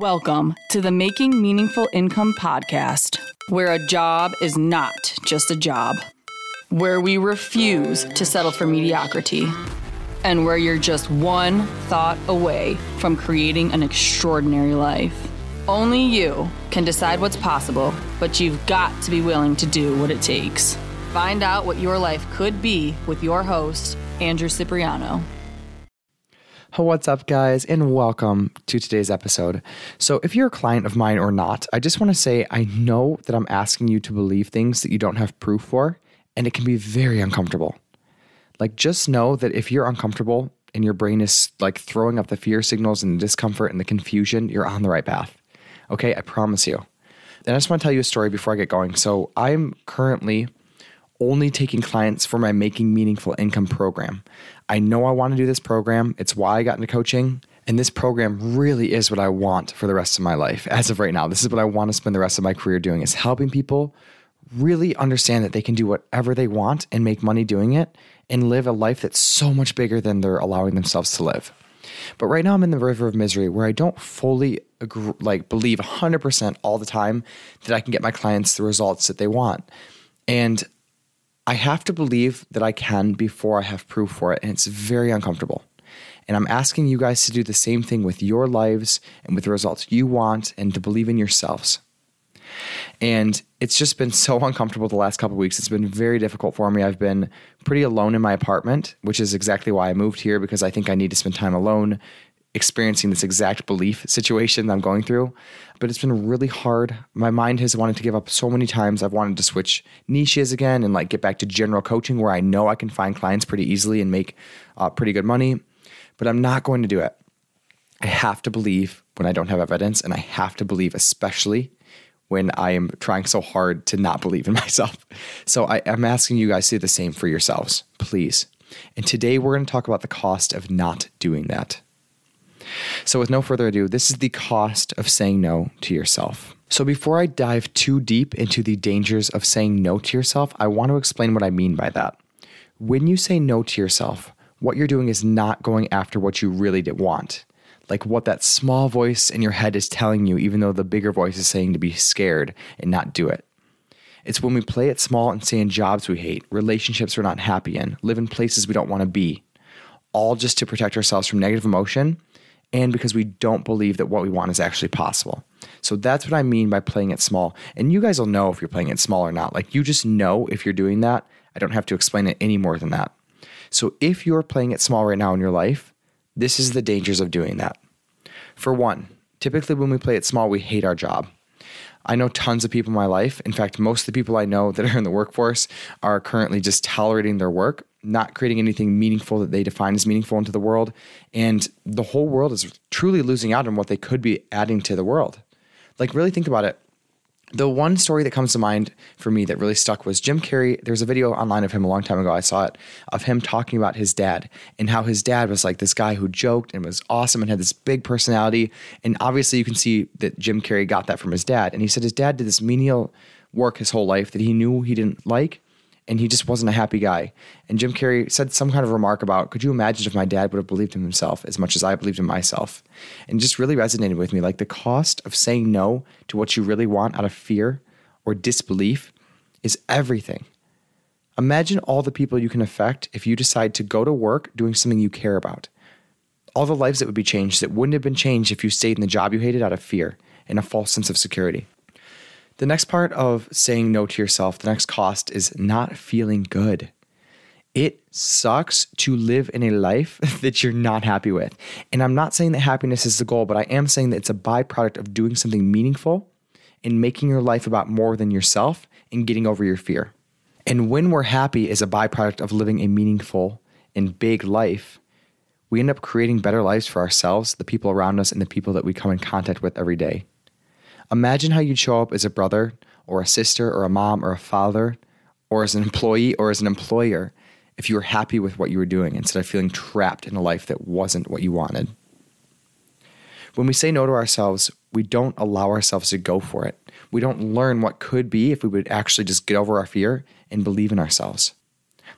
Welcome to the Making Meaningful Income podcast, where a job is not just a job, where we refuse to settle for mediocrity, and where you're just one thought away from creating an extraordinary life. Only you can decide what's possible, but you've got to be willing to do what it takes. Find out what your life could be with your host, Andrew Cipriano. What's up, guys, and welcome to today's episode. So, if you're a client of mine or not, I just want to say I know that I'm asking you to believe things that you don't have proof for, and it can be very uncomfortable. Like, just know that if you're uncomfortable and your brain is like throwing up the fear signals and the discomfort and the confusion, you're on the right path. Okay, I promise you. And I just want to tell you a story before I get going. So, I'm currently only taking clients for my Making Meaningful Income program. I know I want to do this program. It's why I got into coaching. And this program really is what I want for the rest of my life. As of right now, this is what I want to spend the rest of my career doing is helping people really understand that they can do whatever they want and make money doing it and live a life that's so much bigger than they're allowing themselves to live. But right now I'm in the river of misery where I don't fully agree, like believe 100% all the time that I can get my clients the results that they want. And I have to believe that I can before I have proof for it. And it's very uncomfortable. And I'm asking you guys to do the same thing with your lives and with the results you want and to believe in yourselves. And it's just been so uncomfortable the last couple weeks. It's been very difficult for me. I've been pretty alone in my apartment, which is exactly why I moved here because I think I need to spend time alone experiencing this exact belief situation that I'm going through. But it's been really hard. My mind has wanted to give up so many times. I've wanted to switch niches again and like get back to general coaching where I know I can find clients pretty easily and make uh, pretty good money. But I'm not going to do it. I have to believe when I don't have evidence, and I have to believe, especially when I am trying so hard to not believe in myself. So I, am asking you guys to do the same for yourselves, please. And today we're going to talk about the cost of not doing that. So, with no further ado, this is the cost of saying no to yourself. So, before I dive too deep into the dangers of saying no to yourself, I want to explain what I mean by that. When you say no to yourself, what you're doing is not going after what you really want, like what that small voice in your head is telling you, even though the bigger voice is saying to be scared and not do it. It's when we play it small and stay in jobs we hate, relationships we're not happy in, live in places we don't want to be, all just to protect ourselves from negative emotion and because we don't believe that what we want is actually possible. So that's what I mean by playing it small. And you guys will know if you're playing it small or not. Like you just know if you're doing that. I don't have to explain it any more than that. So if you're playing it small right now in your life, this is the dangers of doing that. For one, typically when we play it small, we hate our job. I know tons of people in my life. In fact, most of the people I know that are in the workforce are currently just tolerating their work, not creating anything meaningful that they define as meaningful into the world. And the whole world is truly losing out on what they could be adding to the world. Like, really think about it the one story that comes to mind for me that really stuck was Jim Carrey. There's a video online of him a long time ago. I saw it of him talking about his dad and how his dad was like this guy who joked and was awesome and had this big personality. And obviously, you can see that Jim Carrey got that from his dad. And he said his dad did this menial work his whole life that he knew he didn't like and he just wasn't a happy guy. And Jim Carrey said some kind of remark about, could you imagine if my dad would have believed in himself as much as I believed in myself? And just really resonated with me. Like the cost of saying no to what you really want out of fear or disbelief is everything. Imagine all the people you can affect if you decide to go to work doing something you care about. All the lives that would be changed that wouldn't have been changed if you stayed in the job you hated out of fear and a false sense of security. The next part of saying no to yourself, the next cost is not feeling good. It sucks to live in a life that you're not happy with. And I'm not saying that happiness is the goal, but I am saying that it's a byproduct of doing something meaningful and making your life about more than yourself and getting over your fear. And when we're happy is a byproduct of living a meaningful and big life, we end up creating better lives for ourselves, the people around us, and the people that we come in contact with every day. Imagine how you'd show up as a brother or a sister or a mom or a father or as an employee or as an employer if you were happy with what you were doing instead of feeling trapped in a life that wasn't what you wanted. When we say no to ourselves, we don't allow ourselves to go for it. We don't learn what could be if we would actually just get over our fear and believe in ourselves.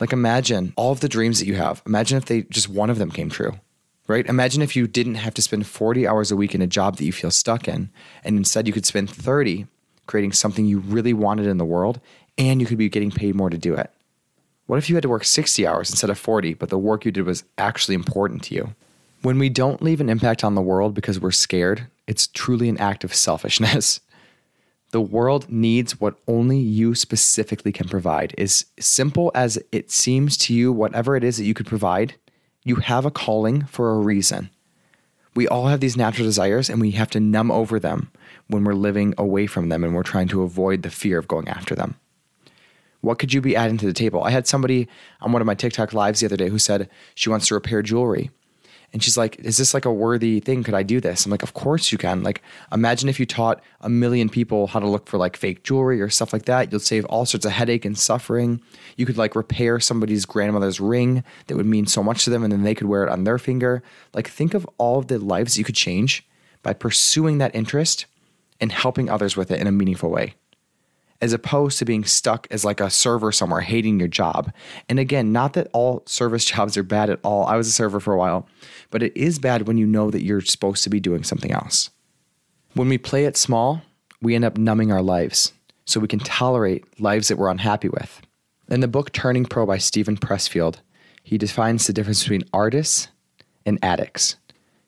Like imagine all of the dreams that you have. Imagine if they just one of them came true. Right? Imagine if you didn't have to spend 40 hours a week in a job that you feel stuck in, and instead you could spend 30 creating something you really wanted in the world, and you could be getting paid more to do it. What if you had to work 60 hours instead of 40, but the work you did was actually important to you? When we don't leave an impact on the world because we're scared, it's truly an act of selfishness. The world needs what only you specifically can provide. As simple as it seems to you, whatever it is that you could provide, you have a calling for a reason. We all have these natural desires and we have to numb over them when we're living away from them and we're trying to avoid the fear of going after them. What could you be adding to the table? I had somebody on one of my TikTok lives the other day who said she wants to repair jewelry. And she's like, Is this like a worthy thing? Could I do this? I'm like, Of course you can. Like, imagine if you taught a million people how to look for like fake jewelry or stuff like that. You'll save all sorts of headache and suffering. You could like repair somebody's grandmother's ring that would mean so much to them and then they could wear it on their finger. Like, think of all of the lives you could change by pursuing that interest and helping others with it in a meaningful way as opposed to being stuck as like a server somewhere hating your job. And again, not that all service jobs are bad at all. I was a server for a while, but it is bad when you know that you're supposed to be doing something else. When we play it small, we end up numbing our lives so we can tolerate lives that we're unhappy with. In the book Turning Pro by Steven Pressfield, he defines the difference between artists and addicts.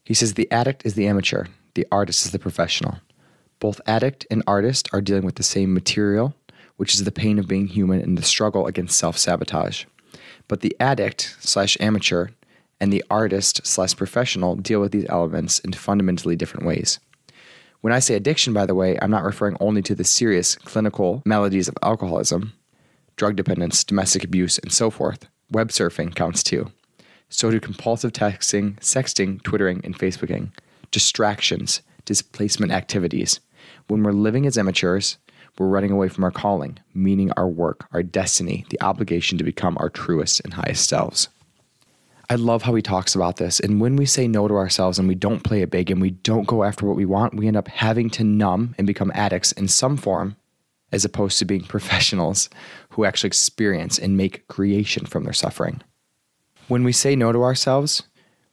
He says the addict is the amateur, the artist is the professional. Both addict and artist are dealing with the same material, which is the pain of being human and the struggle against self sabotage. But the addict slash amateur and the artist slash professional deal with these elements in fundamentally different ways. When I say addiction, by the way, I'm not referring only to the serious clinical maladies of alcoholism, drug dependence, domestic abuse, and so forth. Web surfing counts too. So do compulsive texting, sexting, twittering, and Facebooking, distractions, displacement activities, when we're living as amateurs, we're running away from our calling, meaning our work, our destiny, the obligation to become our truest and highest selves. I love how he talks about this. And when we say no to ourselves and we don't play it big and we don't go after what we want, we end up having to numb and become addicts in some form, as opposed to being professionals who actually experience and make creation from their suffering. When we say no to ourselves,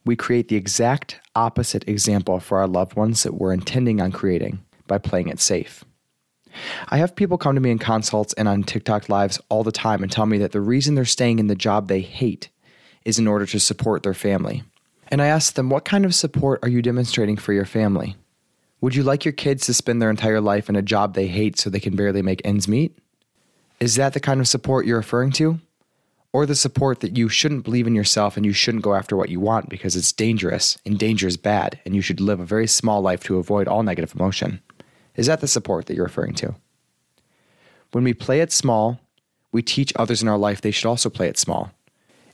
we create the exact opposite example for our loved ones that we're intending on creating by playing it safe. I have people come to me in consults and on TikTok lives all the time and tell me that the reason they're staying in the job they hate is in order to support their family. And I ask them, what kind of support are you demonstrating for your family? Would you like your kids to spend their entire life in a job they hate so they can barely make ends meet? Is that the kind of support you're referring to? Or the support that you shouldn't believe in yourself and you shouldn't go after what you want because it's dangerous and danger is bad and you should live a very small life to avoid all negative emotion? Is that the support that you're referring to? When we play it small, we teach others in our life they should also play it small.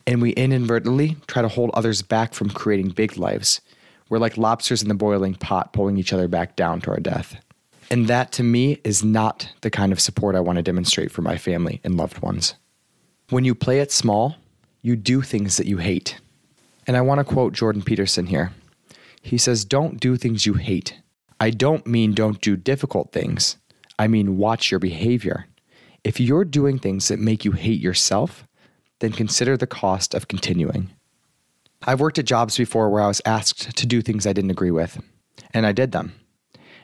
And we inadvertently try to hold others back from creating big lives. We're like lobsters in the boiling pot, pulling each other back down to our death. And that to me is not the kind of support I want to demonstrate for my family and loved ones. When you play it small, you do things that you hate. And I want to quote Jordan Peterson here. He says, Don't do things you hate, I don't mean don't do difficult things. I mean watch your behavior. If you're doing things that make you hate yourself, then consider the cost of continuing. I've worked at jobs before where I was asked to do things I didn't agree with, and I did them.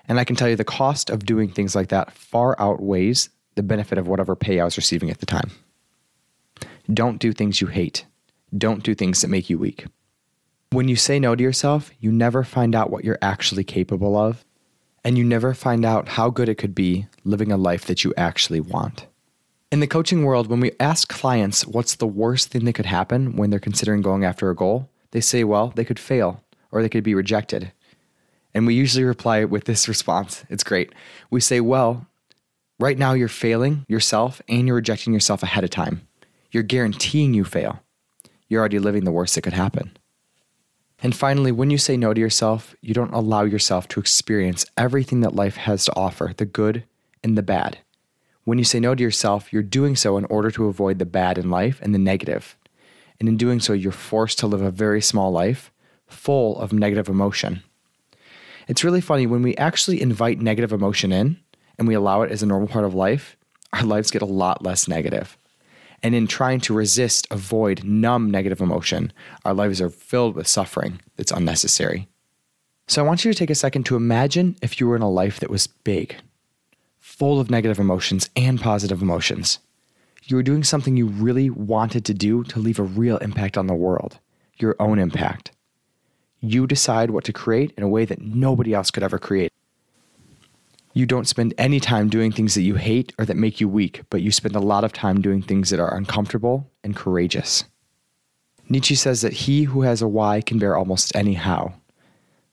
And I can tell you the cost of doing things like that far outweighs the benefit of whatever pay I was receiving at the time. Don't do things you hate. Don't do things that make you weak. When you say no to yourself, you never find out what you're actually capable of and you never find out how good it could be living a life that you actually want. In the coaching world, when we ask clients what's the worst thing that could happen when they're considering going after a goal, they say, well, they could fail or they could be rejected. And we usually reply with this response. It's great. We say, well, right now you're failing yourself and you're rejecting yourself ahead of time. You're guaranteeing you fail. You're already living the worst that could happen. And finally, when you say no to yourself, you don't allow yourself to experience everything that life has to offer the good and the bad. When you say no to yourself, you're doing so in order to avoid the bad in life and the negative. And in doing so, you're forced to live a very small life full of negative emotion. It's really funny when we actually invite negative emotion in and we allow it as a normal part of life, our lives get a lot less negative. And in trying to resist, avoid, numb negative emotion, our lives are filled with suffering that's unnecessary. So I want you to take a second to imagine if you were in a life that was big, full of negative emotions and positive emotions. You were doing something you really wanted to do to leave a real impact on the world, your own impact. You decide what to create in a way that nobody else could ever create. You don't spend any time doing things that you hate or that make you weak, but you spend a lot of time doing things that are uncomfortable and courageous. Nietzsche says that he who has a why can bear almost any how.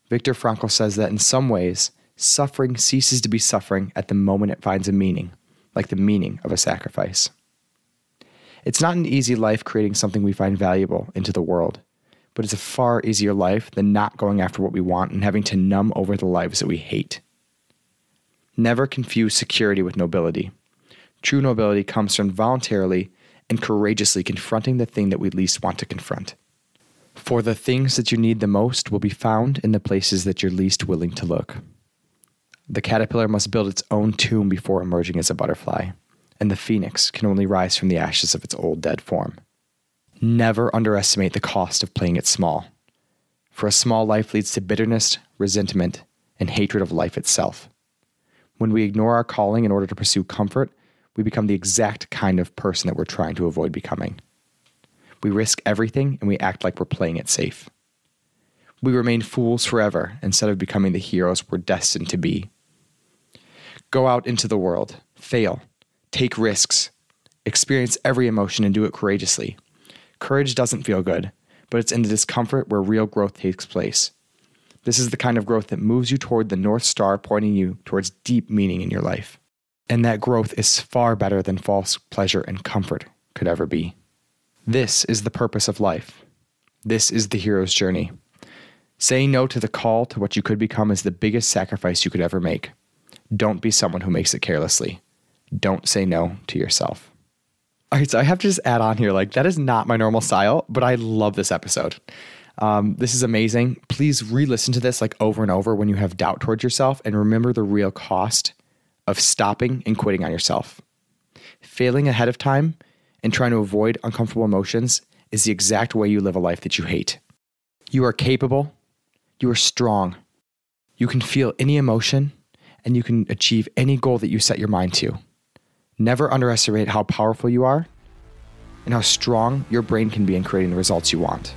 Viktor Frankl says that in some ways, suffering ceases to be suffering at the moment it finds a meaning, like the meaning of a sacrifice. It's not an easy life creating something we find valuable into the world, but it's a far easier life than not going after what we want and having to numb over the lives that we hate. Never confuse security with nobility. True nobility comes from voluntarily and courageously confronting the thing that we least want to confront. For the things that you need the most will be found in the places that you're least willing to look. The caterpillar must build its own tomb before emerging as a butterfly, and the phoenix can only rise from the ashes of its old dead form. Never underestimate the cost of playing it small, for a small life leads to bitterness, resentment, and hatred of life itself. When we ignore our calling in order to pursue comfort, we become the exact kind of person that we're trying to avoid becoming. We risk everything and we act like we're playing it safe. We remain fools forever instead of becoming the heroes we're destined to be. Go out into the world, fail, take risks, experience every emotion and do it courageously. Courage doesn't feel good, but it's in the discomfort where real growth takes place. This is the kind of growth that moves you toward the North Star, pointing you towards deep meaning in your life. And that growth is far better than false pleasure and comfort could ever be. This is the purpose of life. This is the hero's journey. Saying no to the call to what you could become is the biggest sacrifice you could ever make. Don't be someone who makes it carelessly. Don't say no to yourself. All right, so I have to just add on here like, that is not my normal style, but I love this episode. Um, this is amazing. Please re listen to this like over and over when you have doubt towards yourself and remember the real cost of stopping and quitting on yourself. Failing ahead of time and trying to avoid uncomfortable emotions is the exact way you live a life that you hate. You are capable, you are strong, you can feel any emotion, and you can achieve any goal that you set your mind to. Never underestimate how powerful you are and how strong your brain can be in creating the results you want.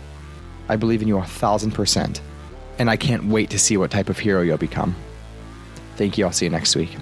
I believe in you a thousand percent, and I can't wait to see what type of hero you'll become. Thank you. I'll see you next week.